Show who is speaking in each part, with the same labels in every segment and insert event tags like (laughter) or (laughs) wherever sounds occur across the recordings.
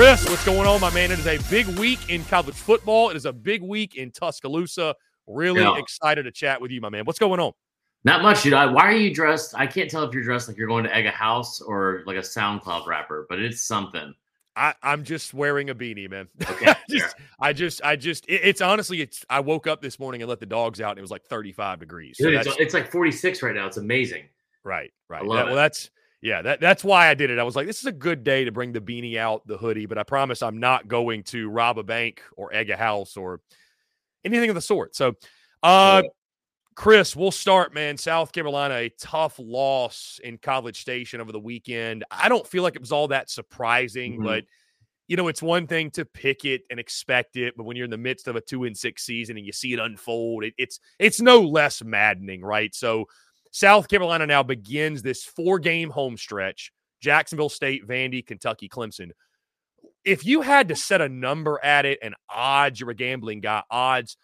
Speaker 1: Chris, what's going on, my man? It is a big week in college football. It is a big week in Tuscaloosa. Really yeah. excited to chat with you, my man. What's going on?
Speaker 2: Not much, dude. Why are you dressed? I can't tell if you're dressed like you're going to egg a house or like a SoundCloud rapper, but it's something.
Speaker 1: I, am just wearing a beanie, man. Okay, (laughs) just, I just, I just, it, it's honestly, it's. I woke up this morning and let the dogs out, and it was like 35 degrees.
Speaker 2: So it's, it's, like 46 right now. It's amazing.
Speaker 1: Right, right. That, well, that's yeah, that, that's why I did it. I was like, this is a good day to bring the beanie out, the hoodie, but I promise I'm not going to rob a bank or egg a house or anything of the sort. So, uh, Chris, we'll start, man. South Carolina, a tough loss in College Station over the weekend. I don't feel like it was all that surprising, mm-hmm. but you know, it's one thing to pick it and expect it, but when you're in the midst of a two and six season and you see it unfold, it, it's it's no less maddening, right? So South Carolina now begins this four game home stretch Jacksonville State, Vandy, Kentucky, Clemson. If you had to set a number at it and odds, you're a gambling guy, odds,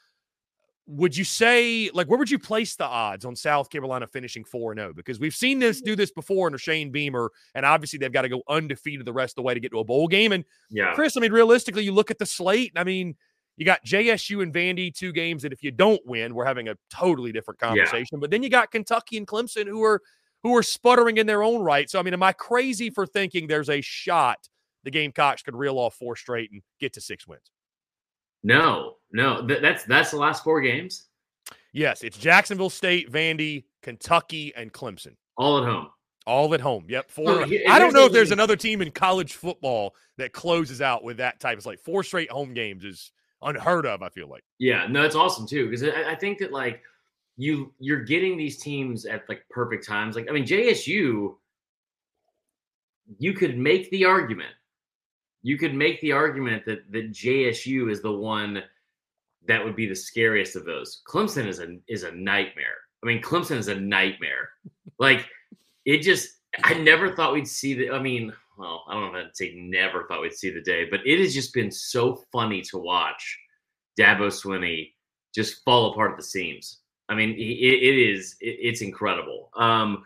Speaker 1: would you say, like, where would you place the odds on South Carolina finishing 4 0? Because we've seen this do this before under Shane Beamer, and obviously they've got to go undefeated the rest of the way to get to a bowl game. And yeah, Chris, I mean, realistically, you look at the slate, I mean, you got JSU and Vandy, two games that if you don't win, we're having a totally different conversation. Yeah. But then you got Kentucky and Clemson who are who are sputtering in their own right. So I mean, am I crazy for thinking there's a shot the Gamecocks could reel off four straight and get to six wins?
Speaker 2: No, no, Th- that's that's the last four games.
Speaker 1: Yes, it's Jacksonville State, Vandy, Kentucky, and Clemson.
Speaker 2: All at home.
Speaker 1: All at home. Yep. Four. I don't know if there's another team in college football that closes out with that type of like four straight home games is unheard of. I feel like.
Speaker 2: Yeah, no, that's awesome too because I, I think that like you you're getting these teams at like perfect times. Like I mean, JSU, you could make the argument. You could make the argument that that JSU is the one that would be the scariest of those. Clemson is a is a nightmare. I mean, Clemson is a nightmare. like it just I never thought we'd see the I mean, well, I don't know if I'd say never thought we'd see the day, but it has just been so funny to watch Dabo Swinney just fall apart at the seams. I mean, it, it is it, it's incredible. Um,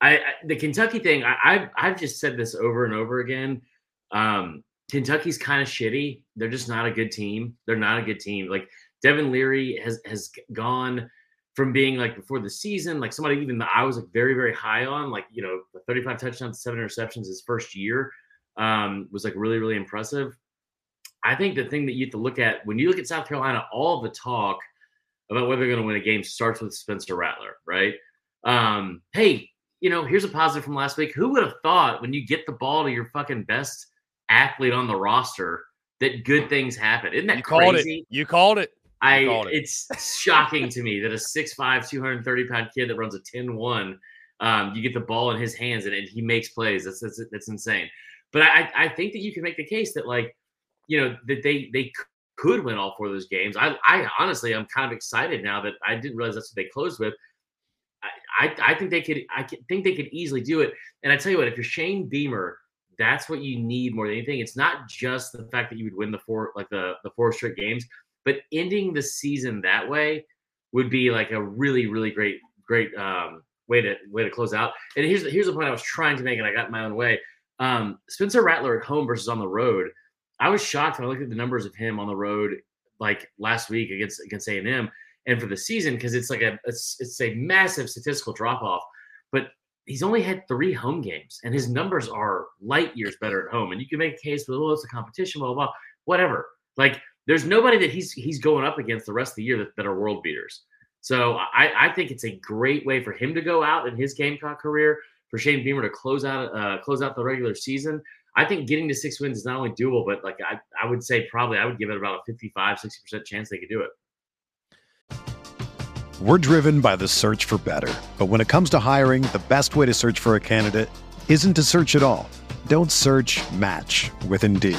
Speaker 2: I, I, the Kentucky thing, I, have I've just said this over and over again. Um, Kentucky's kind of shitty. They're just not a good team. They're not a good team. Like Devin Leary has has gone from being like before the season, like somebody even that I was like very, very high on, like, you know, 35 touchdowns, seven interceptions his first year um, was like really, really impressive. I think the thing that you have to look at when you look at South Carolina, all the talk about whether they're going to win a game starts with Spencer Rattler, right? Um, hey, you know, here's a positive from last week. Who would have thought when you get the ball to your fucking best athlete on the roster that good things happen? Isn't that
Speaker 1: you
Speaker 2: crazy?
Speaker 1: Called it. You called it.
Speaker 2: I it. it's shocking to me that a 6'5, 230 pound kid that runs a 10 1, um, you get the ball in his hands and, and he makes plays. That's, that's that's insane. But I I think that you can make the case that like, you know, that they they could win all four of those games. I I honestly I'm kind of excited now that I didn't realize that's what they closed with. I, I, I think they could I think they could easily do it. And I tell you what, if you're Shane Beamer, that's what you need more than anything. It's not just the fact that you would win the four like the the four straight games. But ending the season that way would be like a really, really great, great um, way to way to close out. And here's here's the point I was trying to make, and I got my own way. Um, Spencer Rattler at home versus on the road. I was shocked when I looked at the numbers of him on the road, like last week against against A and M, and for the season because it's like a it's, it's a massive statistical drop off. But he's only had three home games, and his numbers are light years better at home. And you can make a case for, well, it's a competition, blah, blah, blah, whatever. Like there's nobody that he's he's going up against the rest of the year that, that are world beaters. So I, I think it's a great way for him to go out in his Gamecock career, for Shane Beamer to close out uh, close out the regular season. I think getting to six wins is not only doable, but like I, I would say probably I would give it about a 55, 60% chance they could do it.
Speaker 3: We're driven by the search for better. But when it comes to hiring, the best way to search for a candidate isn't to search at all. Don't search match with Indeed.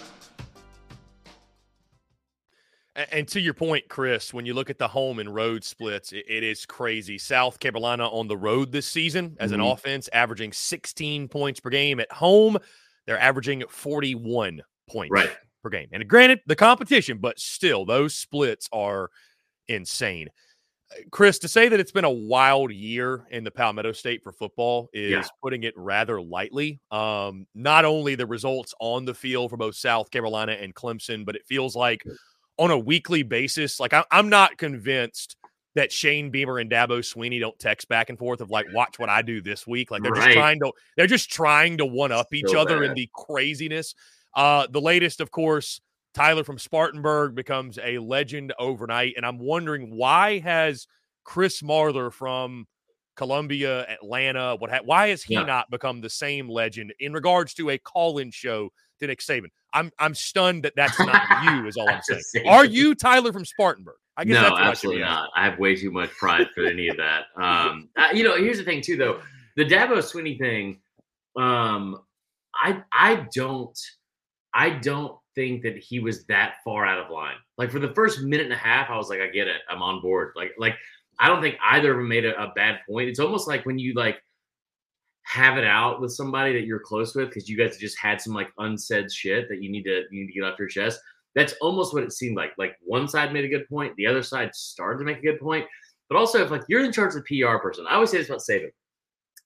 Speaker 1: And to your point, Chris, when you look at the home and road splits, it, it is crazy. South Carolina on the road this season as mm-hmm. an offense, averaging 16 points per game. At home, they're averaging 41 points
Speaker 2: right.
Speaker 1: per game. And granted, the competition, but still, those splits are insane. Uh, Chris, to say that it's been a wild year in the Palmetto State for football is yeah. putting it rather lightly. Um, not only the results on the field for both South Carolina and Clemson, but it feels like on a weekly basis, like I, I'm not convinced that Shane Beamer and Dabo Swinney don't text back and forth of like, watch what I do this week. Like they're right. just trying to they're just trying to one up each so other bad. in the craziness. Uh, the latest, of course, Tyler from Spartanburg becomes a legend overnight, and I'm wondering why has Chris Marler from Columbia, Atlanta, what ha- why has he yeah. not become the same legend in regards to a call-in show to Nick Saban? I'm I'm stunned that that's not (laughs) you. Is all I'm saying. Are you Tyler from Spartanburg?
Speaker 2: I guess no, absolutely not. I have way too much pride for any of that. Um, uh, you know, here's the thing too, though. The Dabo Swinney thing. Um, I I don't I don't think that he was that far out of line. Like for the first minute and a half, I was like, I get it. I'm on board. Like, like I don't think either of them made a, a bad point. It's almost like when you like have it out with somebody that you're close with because you guys just had some like unsaid shit that you need to you need to get off your chest. That's almost what it seemed like. Like one side made a good point, the other side started to make a good point. But also, if like you're in charge of the PR person, I always say this about Saban.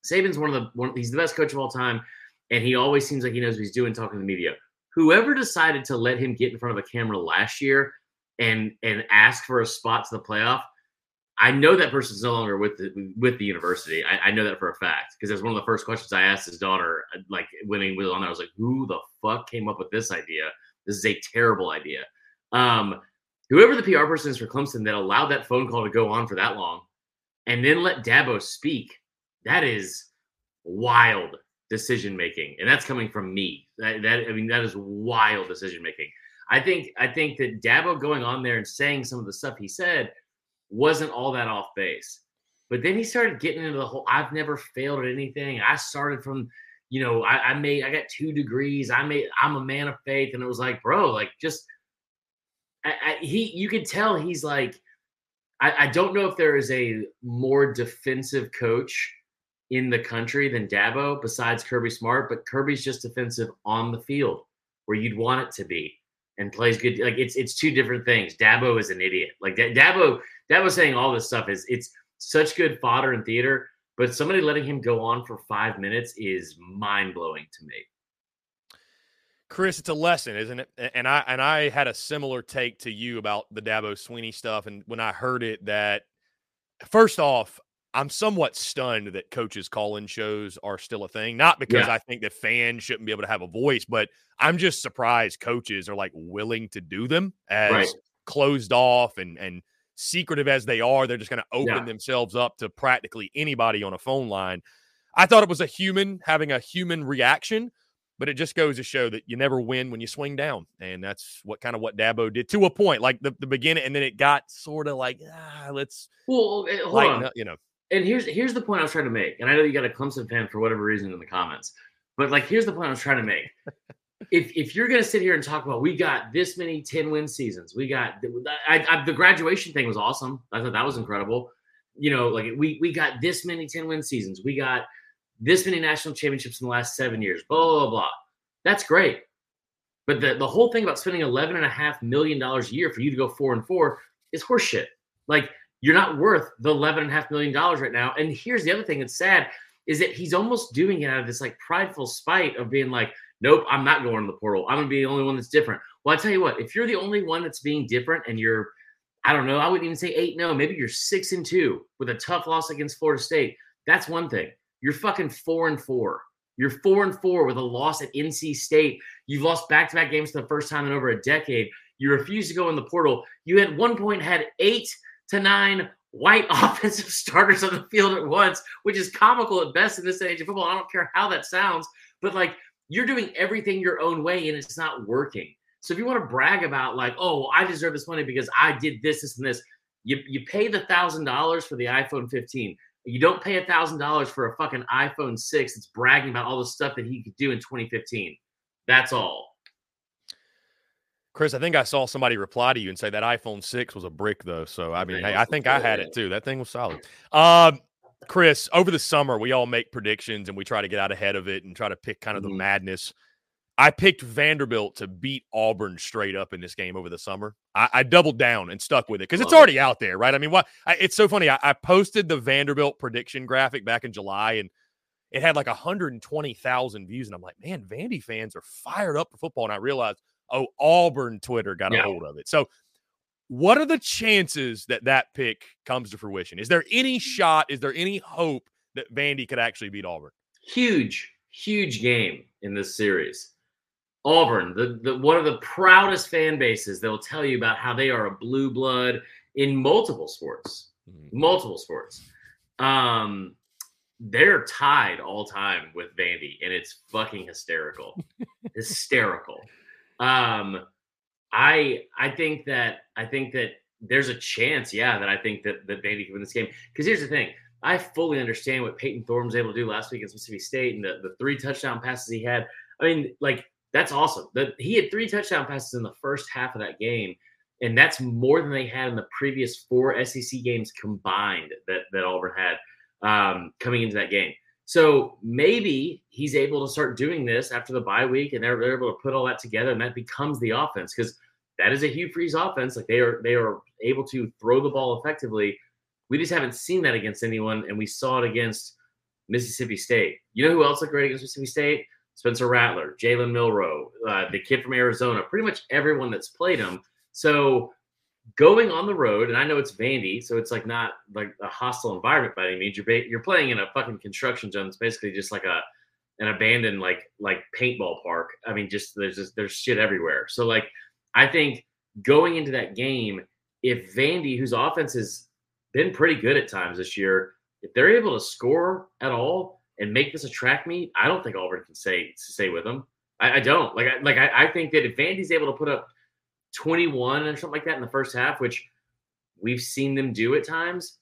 Speaker 2: Saban's one of the one. He's the best coach of all time, and he always seems like he knows what he's doing talking to the media whoever decided to let him get in front of a camera last year and and ask for a spot to the playoff, I know that person's no longer with the with the university. I, I know that for a fact because that's one of the first questions I asked his daughter. Like when he was on there, I was like, "Who the fuck came up with this idea? This is a terrible idea." Um, whoever the PR person is for Clemson that allowed that phone call to go on for that long, and then let Dabo speak, that is wild decision making, and that's coming from me. That, that I mean, that is wild decision making. I think I think that Dabo going on there and saying some of the stuff he said wasn't all that off base. But then he started getting into the whole I've never failed at anything. I started from, you know, I, I made I got two degrees. I made I'm a man of faith. And it was like, bro, like just I, I, he you could tell he's like, I, I don't know if there is a more defensive coach in the country than Dabo besides Kirby Smart, but Kirby's just defensive on the field where you'd want it to be and plays good. Like it's it's two different things. Dabo is an idiot. Like Dabo Dabo saying all this stuff is it's such good fodder in theater, but somebody letting him go on for five minutes is mind blowing to me.
Speaker 1: Chris, it's a lesson, isn't it? And I and I had a similar take to you about the Dabo Swinney stuff, and when I heard it, that first off, I'm somewhat stunned that coaches call-in shows are still a thing. Not because yeah. I think that fans shouldn't be able to have a voice, but I'm just surprised coaches are like willing to do them as right. closed off and and secretive as they are. They're just going to open yeah. themselves up to practically anybody on a phone line. I thought it was a human having a human reaction, but it just goes to show that you never win when you swing down, and that's what kind of what Dabo did to a point, like the, the beginning, and then it got sort of like ah, let's
Speaker 2: well, hold on. Up, you know and here's here's the point I was trying to make. And I know you got a Clemson fan for whatever reason in the comments, but like here's the point I was trying to make. (laughs) if if you're gonna sit here and talk about we got this many 10 win seasons, we got I, I, the graduation thing was awesome. I thought that was incredible. You know, like we we got this many 10 win seasons, we got this many national championships in the last seven years, blah blah blah. blah. That's great. But the, the whole thing about spending eleven and a half million dollars a year for you to go four and four is horseshit. Like you're not worth the $11.5 million right now. And here's the other thing that's sad is that he's almost doing it out of this like prideful spite of being like, nope, I'm not going to the portal. I'm going to be the only one that's different. Well, I tell you what, if you're the only one that's being different and you're, I don't know, I wouldn't even say eight, no, oh, maybe you're six and two with a tough loss against Florida State. That's one thing. You're fucking four and four. You're four and four with a loss at NC State. You've lost back to back games for the first time in over a decade. You refuse to go in the portal. You at one point had eight to nine white (laughs) offensive starters on the field at once, which is comical at best in this age of football. I don't care how that sounds, but like you're doing everything your own way and it's not working. So if you want to brag about like, oh, I deserve this money because I did this, this, and this, you you pay the thousand dollars for the iPhone 15. You don't pay a thousand dollars for a fucking iPhone 6 It's bragging about all the stuff that he could do in 2015. That's all.
Speaker 1: Chris, I think I saw somebody reply to you and say that iPhone 6 was a brick, though. So, I mean, hey, I think I had it too. That thing was solid. Um, Chris, over the summer, we all make predictions and we try to get out ahead of it and try to pick kind of the mm-hmm. madness. I picked Vanderbilt to beat Auburn straight up in this game over the summer. I, I doubled down and stuck with it because it's already out there, right? I mean, what? I, it's so funny. I, I posted the Vanderbilt prediction graphic back in July and it had like 120,000 views. And I'm like, man, Vandy fans are fired up for football. And I realized – Oh, Auburn Twitter got a hold of it. So, what are the chances that that pick comes to fruition? Is there any shot? Is there any hope that Vandy could actually beat Auburn?
Speaker 2: Huge, huge game in this series. Auburn, the, the one of the proudest fan bases they'll tell you about how they are a blue blood in multiple sports, mm-hmm. multiple sports. Um, they're tied all time with Vandy, and it's fucking hysterical, (laughs) hysterical. Um, I I think that I think that there's a chance, yeah, that I think that that Vandy can win this game. Because here's the thing. I fully understand what Payton Thorne was able to do last week against Mississippi State and the, the three touchdown passes he had. I mean, like that's awesome. That he had three touchdown passes in the first half of that game, and that's more than they had in the previous four SEC games combined that that Auburn had um, coming into that game. So maybe he's able to start doing this after the bye week, and they're, they're able to put all that together, and that becomes the offense because that is a Hugh Freeze offense. Like they are they are able to throw the ball effectively. We just haven't seen that against anyone, and we saw it against Mississippi State. You know who else looked great against Mississippi State? Spencer Rattler, Jalen Milroe, uh, the kid from Arizona. Pretty much everyone that's played him. So going on the road, and I know it's Vandy, so it's like not like a hostile environment by any means. You're ba- you're playing in a fucking construction zone. It's basically just like a an abandoned like like paintball park. I mean, just there's just there's shit everywhere. So like, I think going into that game, if Vandy, whose offense has been pretty good at times this year, if they're able to score at all and make this a track meet, I don't think Auburn can say stay with them. I, I don't like I, like I, I think that if Vandy's able to put up 21 or something like that in the first half, which we've seen them do at times.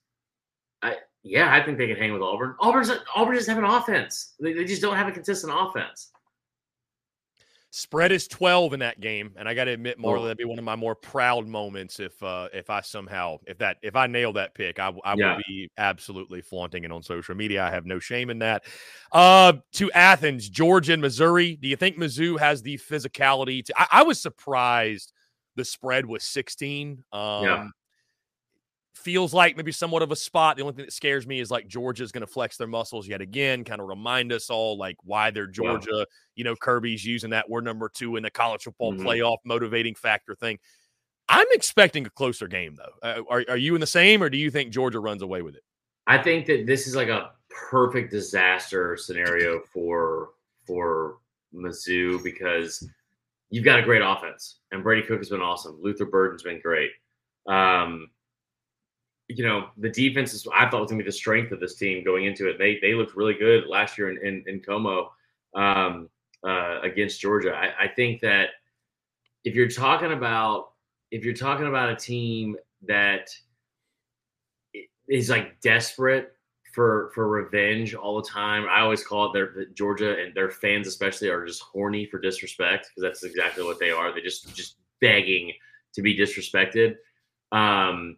Speaker 2: I yeah, I think they can hang with Auburn. Auburn's Auburn doesn't have an offense. They, they just don't have a consistent offense.
Speaker 1: Spread is 12 in that game, and I got to admit, Marler, that'd be one of my more proud moments if uh, if I somehow if that if I nail that pick, I, I yeah. will be absolutely flaunting it on social media. I have no shame in that. Uh, to Athens, Georgia, and Missouri. Do you think Mizzou has the physicality? To, I, I was surprised the spread was 16. Um, yeah. Feels like maybe somewhat of a spot. The only thing that scares me is like Georgia's going to flex their muscles yet again, kind of remind us all like why they're Georgia. Yeah. You know, Kirby's using that word number two in the college football mm-hmm. playoff motivating factor thing. I'm expecting a closer game though. Uh, are, are you in the same, or do you think Georgia runs away with it?
Speaker 2: I think that this is like a perfect disaster scenario for for Mizzou because you've got a great offense, and Brady Cook has been awesome. Luther Burden's been great. Um, you know, the defense is I thought was gonna be the strength of this team going into it. They they looked really good last year in in, in Como um, uh, against Georgia. I, I think that if you're talking about if you're talking about a team that is like desperate for for revenge all the time. I always call it their Georgia and their fans especially are just horny for disrespect because that's exactly what they are. They're just just begging to be disrespected. Um,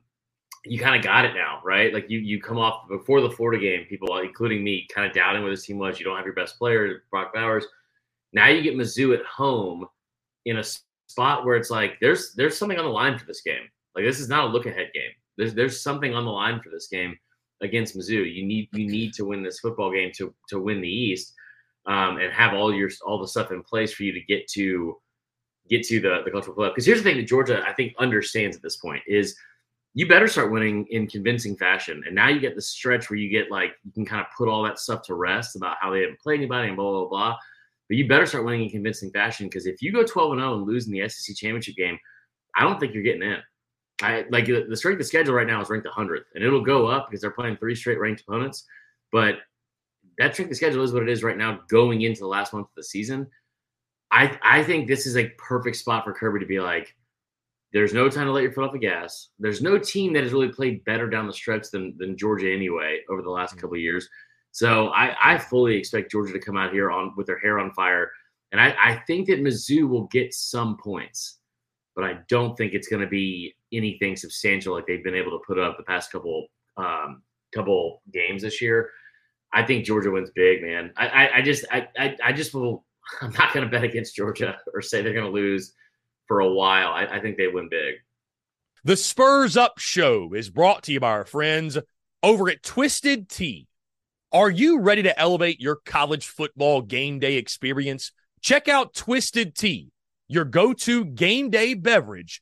Speaker 2: you kind of got it now, right? Like you you come off before the Florida game, people, including me, kind of doubting where this team was. You don't have your best player, Brock Bowers. Now you get Mizzou at home in a spot where it's like there's there's something on the line for this game. Like this is not a look ahead game. There's there's something on the line for this game against Mizzou. You need you need to win this football game to to win the East, um, and have all your all the stuff in place for you to get to get to the the cultural club. Because here's the thing that Georgia I think understands at this point is you better start winning in convincing fashion. And now you get the stretch where you get like you can kind of put all that stuff to rest about how they haven't played anybody and blah blah blah. But you better start winning in convincing fashion because if you go 12 and 0 and lose in the SEC championship game, I don't think you're getting in. I like the strength of schedule right now is ranked 100th, and it'll go up because they're playing three straight ranked opponents. But that strength of schedule is what it is right now, going into the last month of the season. I I think this is a perfect spot for Kirby to be like, there's no time to let your foot off the gas. There's no team that has really played better down the stretch than than Georgia anyway over the last mm-hmm. couple of years. So I, I fully expect Georgia to come out here on with their hair on fire, and I, I think that Mizzou will get some points, but I don't think it's going to be anything substantial like they've been able to put up the past couple um, couple games this year. I think Georgia wins big, man. I, I, I just I, I, I just will. (laughs) I'm not going to bet against Georgia (laughs) or say they're going to lose for a while. I, I think they win big.
Speaker 1: The Spurs Up Show is brought to you by our friends over at Twisted Tea. Are you ready to elevate your college football game day experience? Check out Twisted Tea, your go to game day beverage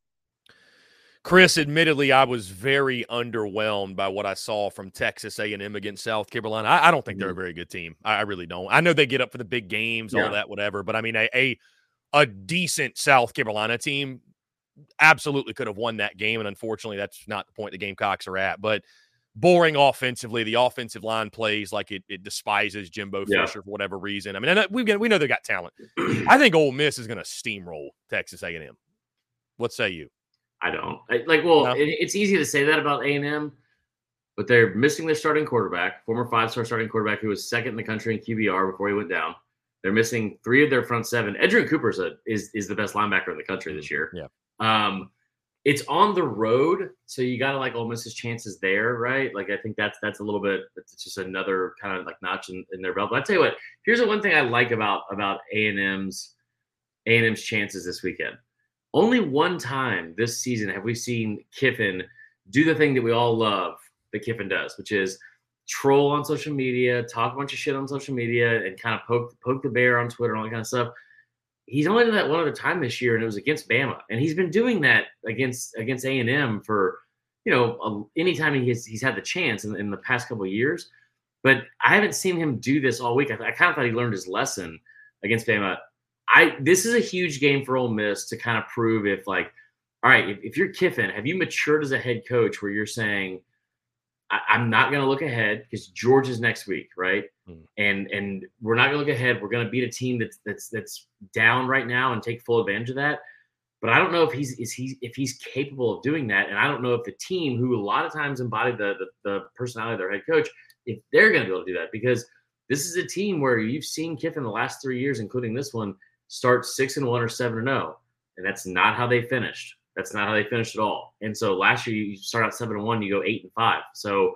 Speaker 1: Chris, admittedly, I was very underwhelmed by what I saw from Texas A&M against South Carolina. I, I don't think they're a mm-hmm. very good team. I, I, really don't. I know they get up for the big games, yeah. all that, whatever. But I mean, a, a a decent South Carolina team absolutely could have won that game. And unfortunately, that's not the point the Gamecocks are at. But boring offensively, the offensive line plays like it, it despises Jimbo yeah. Fisher for whatever reason. I mean, we we know they got talent. I think Ole Miss is going to steamroll Texas A&M. What say you?
Speaker 2: I don't I, like. Well, no? it, it's easy to say that about A&M, but they're missing their starting quarterback, former five-star starting quarterback who was second in the country in QBR before he went down. They're missing three of their front seven. Edgerrin Cooper is is the best linebacker in the country this year.
Speaker 1: Yeah.
Speaker 2: Um, it's on the road, so you got to like almost his chances there, right? Like I think that's that's a little bit. It's just another kind of like notch in, in their belt. But I tell you what, here's the one thing I like about about A and M's A and M's chances this weekend. Only one time this season have we seen Kiffin do the thing that we all love that Kiffin does, which is troll on social media, talk a bunch of shit on social media, and kind of poke poke the bear on Twitter and all that kind of stuff he's only done that one other time this year, and it was against Bama. And he's been doing that against against A and M for you know anytime he's he's had the chance in, in the past couple of years. But I haven't seen him do this all week. I, I kind of thought he learned his lesson against Bama. I this is a huge game for Ole Miss to kind of prove if like all right, if, if you're Kiffin, have you matured as a head coach where you're saying, I, am not going to look ahead because Georgia's next week, right? Mm. And and we're not going to look ahead. We're going to beat a team that's that's that's down right now and take full advantage of that. But I don't know if he's is he if he's capable of doing that, and I don't know if the team, who a lot of times embody the the, the personality of their head coach, if they're going to be able to do that because this is a team where you've seen Kiffin the last three years, including this one, start six and one or seven and zero, oh, and that's not how they finished. That's not how they finished at all. And so last year you start out seven and one, you go eight and five. So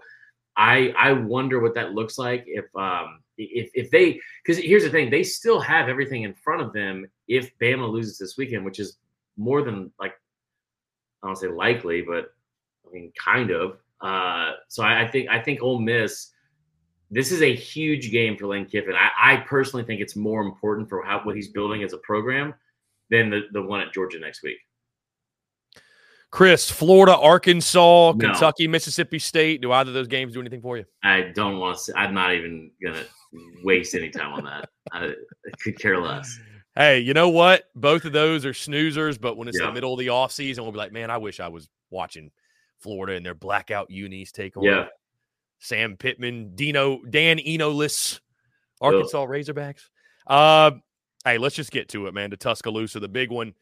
Speaker 2: I I wonder what that looks like if um if if they because here's the thing they still have everything in front of them if Bama loses this weekend, which is more than like I don't say likely, but I mean kind of. Uh, so I, I think I think Ole Miss. This is a huge game for Lane Kiffin. I, I personally think it's more important for how what he's building as a program than the, the one at Georgia next week.
Speaker 1: Chris, Florida, Arkansas, no. Kentucky, Mississippi State. Do either of those games do anything for you?
Speaker 2: I don't want to. I'm not even gonna waste any time on that. I, I, could care less.
Speaker 1: Hey, you know what? Both of those are snoozers, but when it's yeah. the middle of the off season, we'll be like, man, I wish I was watching Florida and their blackout unis take on
Speaker 2: yeah.
Speaker 1: Sam Pittman, Dino, Dan Enoless, Arkansas Ugh. Razorbacks. Uh, hey, let's just get to it, man. To Tuscaloosa, the big one.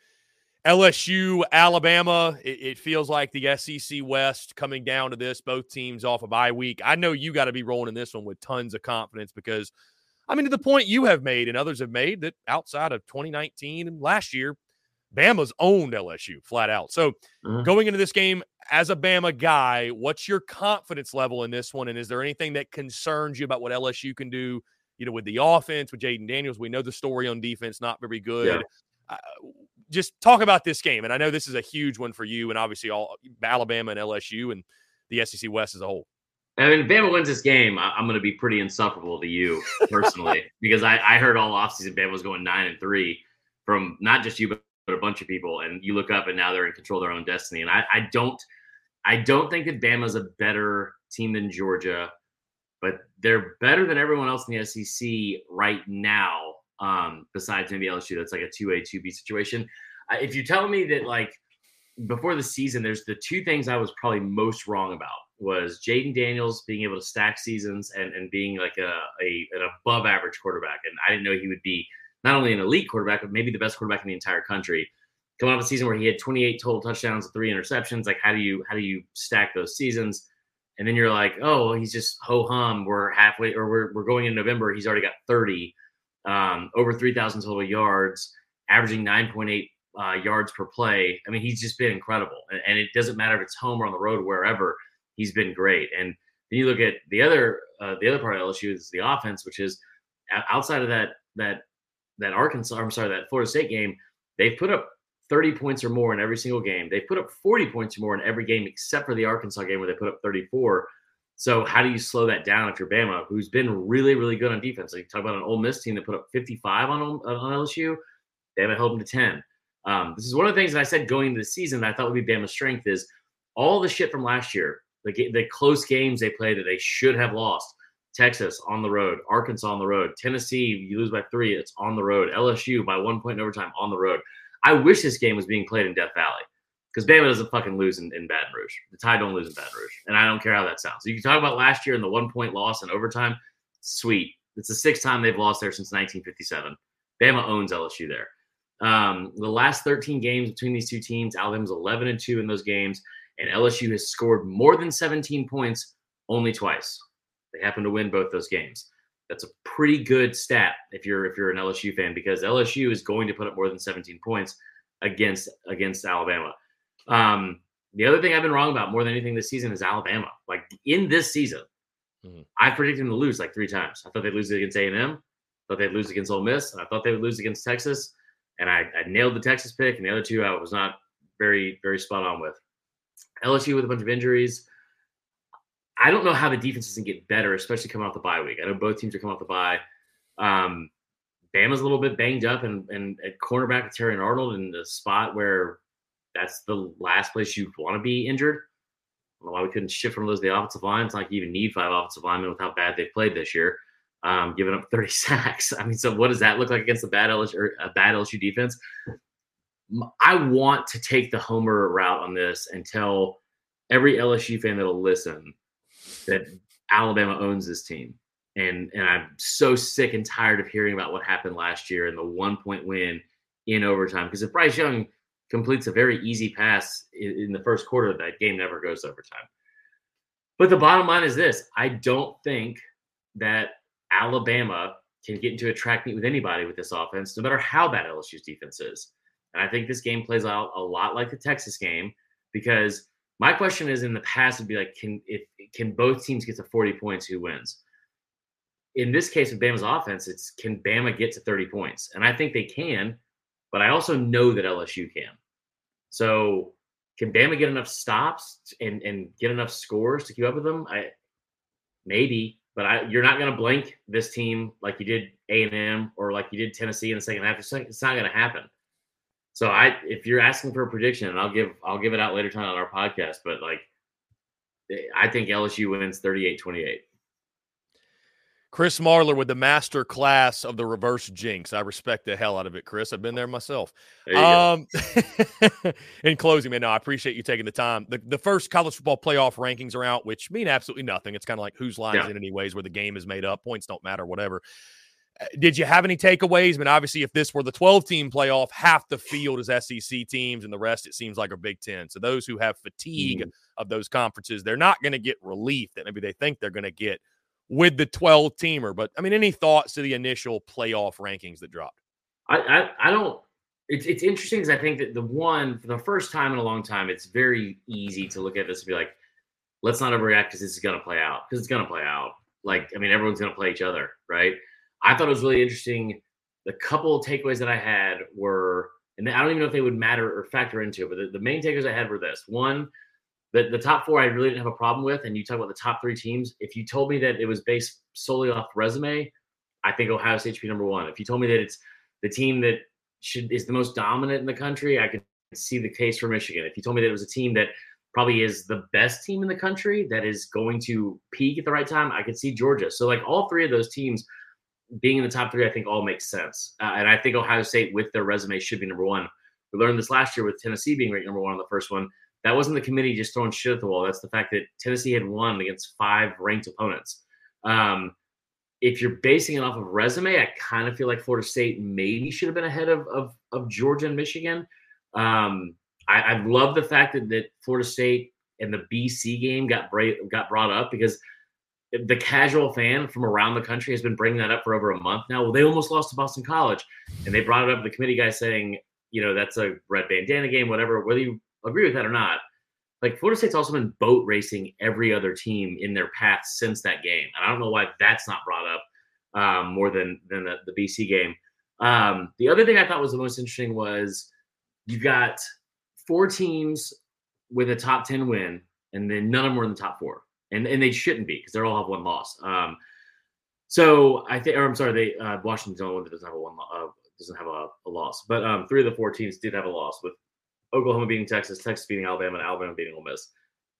Speaker 1: LSU, Alabama, it, it, feels like the SEC West coming down to this, both teams off a of bye week. I know you got to be rolling in this one with tons of confidence because, I mean, to the point you have made and others have made that outside of 2019 and last year, Bama's owned LSU flat out. So mm-hmm. going into this game as a Bama guy, what's your confidence level in this one? And is there anything that concerns you about what LSU can do, you know, with the offense, with Jayden Daniels? We know the story on defense, not very good. Yeah. Uh, just talk about this game. And I know this is a huge one for you, and obviously all Alabama and LSU and the SEC West as a whole.
Speaker 2: I mean, if Bama wins this game, I'm going to be pretty insufferable to you personally (laughs) because I, I heard all offseason Bama was going nine and three from not just you but, but a bunch of people, and you look up and now they're in control of their own destiny. And I, I don't, I don't think that Bama's a better team than Georgia, but they're better than everyone else in the SEC right now um, besides maybe LSU. That's like a two A, two B situation. If you tell me that like before the season, there's the two things I was probably most wrong about was Jayden Daniels being able to stack seasons and, and being like a, a an above average quarterback. And I didn't know he would be not only an elite quarterback, but maybe the best quarterback in the entire country. Coming off a season where he had 28 total touchdowns, three interceptions. Like, how do you how do you stack those seasons? And then you're like, oh, he's just ho hum. We're halfway, or we're we're going in November. He's already got 30 um, over 3,000 total yards, averaging 9.8 uh, yards per play. I mean, he's just been incredible. And, and, it doesn't matter if it's home or on the road, wherever, he's been great. And then you look at the other uh, the other part of LSU is the offense, which is outside of that that that Arkansas, I'm sorry, that Florida State game, they've put up 30 points or more in every single game. They've put up 40 points or more in every game except for the Arkansas game where they put up 34. So how do you slow that down if you're Bama, who's been really, really good on defense? Like talk about an Ole Miss team that put up 55 on on LSU. They haven't held them to 10. Um, this is one of the things that I said going into the season that I thought would be Bama's strength is all the shit from last year, the the close games they played that they should have lost. Texas on the road, Arkansas on the road, Tennessee you lose by three, it's on the road. LSU by one point in overtime on the road. I wish this game was being played in Death Valley because Bama doesn't fucking lose in, in Baton Rouge. The Tide don't lose in Baton Rouge, and I don't care how that sounds. So you can talk about last year and the one point loss in overtime. Sweet, it's the sixth time they've lost there since 1957. Bama owns LSU there. Um, the last 13 games between these two teams, Alabama's 11 and two in those games, and LSU has scored more than 17 points only twice. They happen to win both those games. That's a pretty good stat if you're if you're an LSU fan because LSU is going to put up more than 17 points against against Alabama. Um, the other thing I've been wrong about more than anything this season is Alabama. Like in this season, mm-hmm. I predicted them to lose like three times. I thought they'd lose against A and M. Thought they'd lose against Ole Miss, and I thought they would lose against Texas. And I, I nailed the Texas pick, and the other two I was not very very spot on with. LSU with a bunch of injuries. I don't know how the defense doesn't get better, especially coming off the bye week. I know both teams are coming off the bye. Um, Bama's a little bit banged up, and, and at cornerback with Terrion Arnold in the spot where that's the last place you want to be injured. Why we couldn't shift from those to the offensive line. It's like you even need five offensive linemen with how bad they've played this year, um, giving up (laughs) 30 sacks. I mean, so what does that look like against a bad LSU, a bad LSU defense? I want to take the homer route on this and tell every LSU fan that'll listen that Alabama owns this team. And and I'm so sick and tired of hearing about what happened last year and the one point win in overtime. Because if Bryce Young completes a very easy pass in, in the first quarter, that game never goes overtime. But the bottom line is this: I don't think that Alabama can get into a track meet with anybody with this offense, no matter how bad LSU's defense is. And I think this game plays out a lot like the Texas game because my question is in the past would be like, can if can both teams get to 40 points? Who wins? In this case with Bama's offense, it's can Bama get to 30 points? And I think they can, but I also know that LSU can. So can Bama get enough stops and, and get enough scores to keep up with them? I maybe, but I, you're not going to blank this team like you did A and M or like you did Tennessee in the second half. It's not going to happen. So I, if you're asking for a prediction, and I'll give, I'll give it out later tonight on our podcast. But like, I think LSU wins 38-28.
Speaker 1: Chris Marler with the master class of the reverse jinx. I respect the hell out of it, Chris. I've been there myself.
Speaker 2: There
Speaker 1: um, (laughs) in closing, man, no, I appreciate you taking the time. The, the first college football playoff rankings are out, which mean absolutely nothing. It's kind of like whose lines yeah. in anyways, where the game is made up. Points don't matter, whatever. Uh, did you have any takeaways? I mean, obviously, if this were the 12 team playoff, half the field is SEC teams and the rest, it seems like, are Big Ten. So those who have fatigue mm. of those conferences, they're not going to get relief that maybe they think they're going to get with the 12 teamer. But I mean, any thoughts to the initial playoff rankings that dropped?
Speaker 2: I, I, I don't. It's, it's interesting because I think that the one for the first time in a long time, it's very easy to look at this and be like, let's not overreact because this is going to play out because it's going to play out. Like, I mean, everyone's going to play each other, right? I thought it was really interesting. The couple takeaways that I had were, and I don't even know if they would matter or factor into it, but the, the main takeaways I had were this: one, the, the top four I really didn't have a problem with. And you talk about the top three teams. If you told me that it was based solely off resume, I think Ohio State should be number one. If you told me that it's the team that should is the most dominant in the country, I could see the case for Michigan. If you told me that it was a team that probably is the best team in the country that is going to peak at the right time, I could see Georgia. So like all three of those teams being in the top three, I think all makes sense. Uh, and I think Ohio State with their resume should be number one. We learned this last year with Tennessee being ranked number one on the first one that wasn't the committee just throwing shit at the wall. That's the fact that Tennessee had won against five ranked opponents. Um, if you're basing it off of resume, I kind of feel like Florida State maybe should have been ahead of of, of Georgia and Michigan. Um, I, I, love the fact that, that Florida State and the BC game got bra- got brought up because the casual fan from around the country has been bringing that up for over a month now. Well, they almost lost to Boston College, and they brought it up. The committee guy saying, you know, that's a red bandana game, whatever. Whether you agree with that or not, like Florida State's also been boat racing every other team in their path since that game. And I don't know why that's not brought up um, more than than the, the BC game. Um, the other thing I thought was the most interesting was you've got four teams with a top 10 win, and then none of them were in the top four. And, and they shouldn't be because they all have one loss. Um, so I think, or I'm sorry, they uh, Washington's the only one that doesn't have a one uh, doesn't have a, a loss. But um, three of the four teams did have a loss, with Oklahoma beating Texas, Texas beating Alabama, and Alabama beating Ole Miss.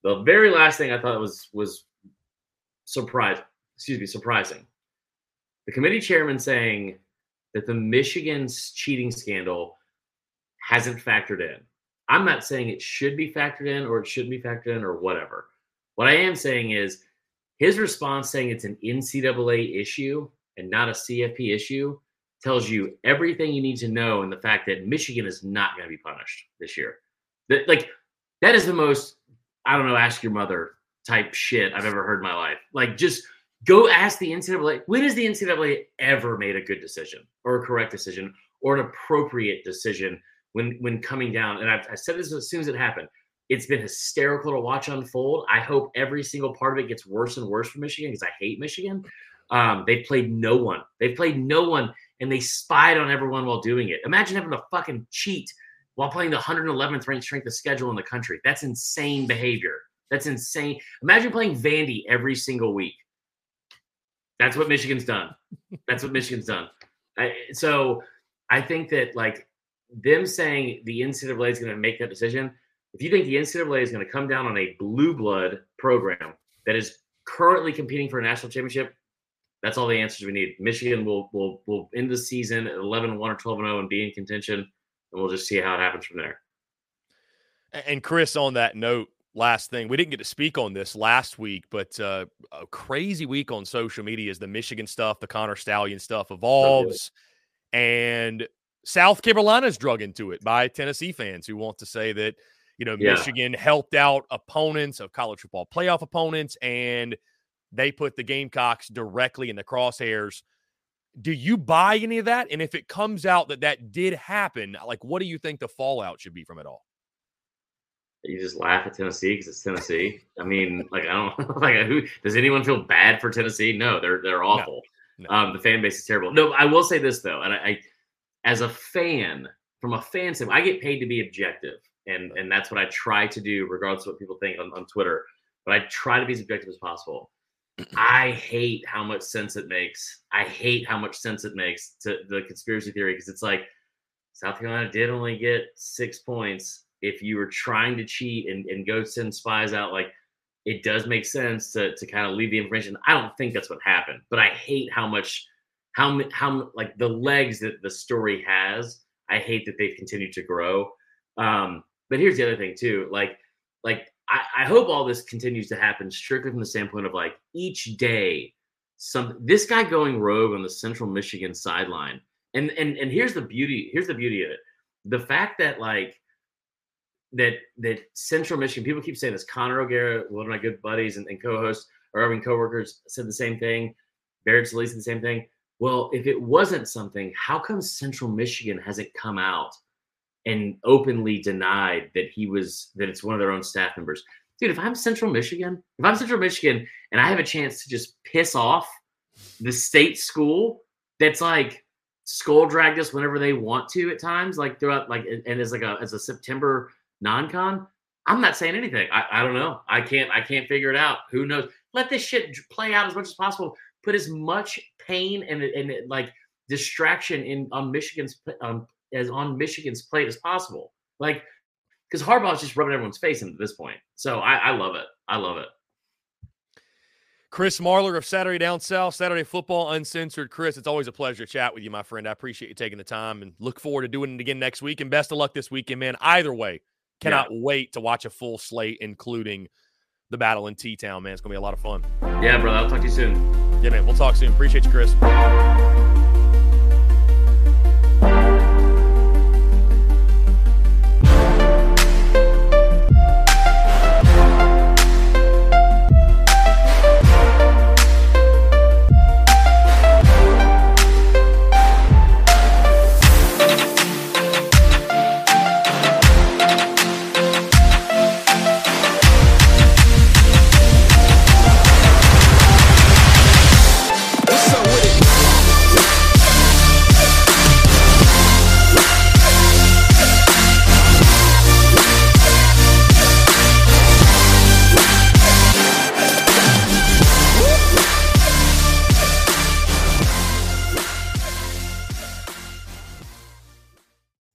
Speaker 2: The very last thing I thought was was surprise, Excuse me, surprising. The committee chairman saying that the Michigan's cheating scandal hasn't factored in. I'm not saying it should be factored in or it shouldn't be factored in or whatever. What I am saying is his response saying it's an NCAA issue and not a CFP issue tells you everything you need to know and the fact that Michigan is not going to be punished this year. That like that is the most I don't know ask your mother type shit I've ever heard in my life. Like just go ask the NCAA. When has the NCAA ever made a good decision or a correct decision or an appropriate decision when when coming down? And I've, I said this as soon as it happened. It's been hysterical to watch unfold. I hope every single part of it gets worse and worse for Michigan because I hate Michigan. Um, they played no one. They played no one and they spied on everyone while doing it. Imagine having to fucking cheat while playing the 111th ranked strength of schedule in the country. That's insane behavior. That's insane. Imagine playing Vandy every single week. That's what Michigan's done. That's what Michigan's done. I, so I think that like them saying the NCAA is going to make that decision. If you think the NCAA is going to come down on a blue blood program that is currently competing for a national championship, that's all the answers we need. Michigan will will will end the season at 11 1 or 12 0 and be in contention. and we'll just see how it happens from there.
Speaker 1: And Chris, on that note, last thing we didn't get to speak on this last week, but uh, a crazy week on social media as the Michigan stuff, the Connor Stallion stuff evolves, and South Carolina's drug into it by Tennessee fans who want to say that you know yeah. Michigan helped out opponents of college football playoff opponents, and they put the Gamecocks directly in the crosshairs. Do you buy any of that? And if it comes out that that did happen, like what do you think the fallout should be from it all?
Speaker 2: you just laugh at Tennessee because it's Tennessee. I mean, like I don't (laughs) like who does anyone feel bad for Tennessee? No, they're they're awful. No, no. Um, the fan base is terrible. No, I will say this though, and I, I as a fan, from a fan standpoint, I get paid to be objective, and and that's what I try to do, regardless of what people think on, on Twitter. But I try to be as objective as possible. (clears throat) I hate how much sense it makes. I hate how much sense it makes to the conspiracy theory because it's like South Carolina did only get six points if you were trying to cheat and, and go send spies out, like it does make sense to, to kind of leave the information. I don't think that's what happened, but I hate how much, how, how, like the legs that the story has. I hate that they've continued to grow. Um, but here's the other thing too. Like, like I, I hope all this continues to happen strictly from the standpoint of like each day, some this guy going rogue on the Central Michigan sideline. And and and here's the beauty. Here's the beauty of it. The fact that like that that Central Michigan people keep saying this. Connor O'Gara, one of my good buddies and, and co-hosts or even coworkers, said the same thing. Barrett Sallee said the same thing. Well, if it wasn't something, how come Central Michigan hasn't come out and openly denied that he was that it's one of their own staff members? Dude, if I'm Central Michigan, if I'm Central Michigan and I have a chance to just piss off the state school that's like skull dragged us whenever they want to at times, like throughout like and as like a as a September non-con, I'm not saying anything. I, I don't know. I can't I can't figure it out. Who knows? Let this shit play out as much as possible. Put as much pain and and like distraction in on Michigan's um, as on Michigan's plate as possible. Like because Harbaugh's just rubbing everyone's face at this point. So I, I love it. I love it.
Speaker 1: Chris Marler of Saturday Down South, Saturday Football Uncensored. Chris, it's always a pleasure to chat with you, my friend. I appreciate you taking the time and look forward to doing it again next week. And best of luck this weekend, man. Either way, Cannot yeah. wait to watch a full slate, including the battle in T Town, man. It's gonna be a lot of fun.
Speaker 2: Yeah, brother. I'll talk to you soon.
Speaker 1: Yeah, man. We'll talk soon. Appreciate you, Chris.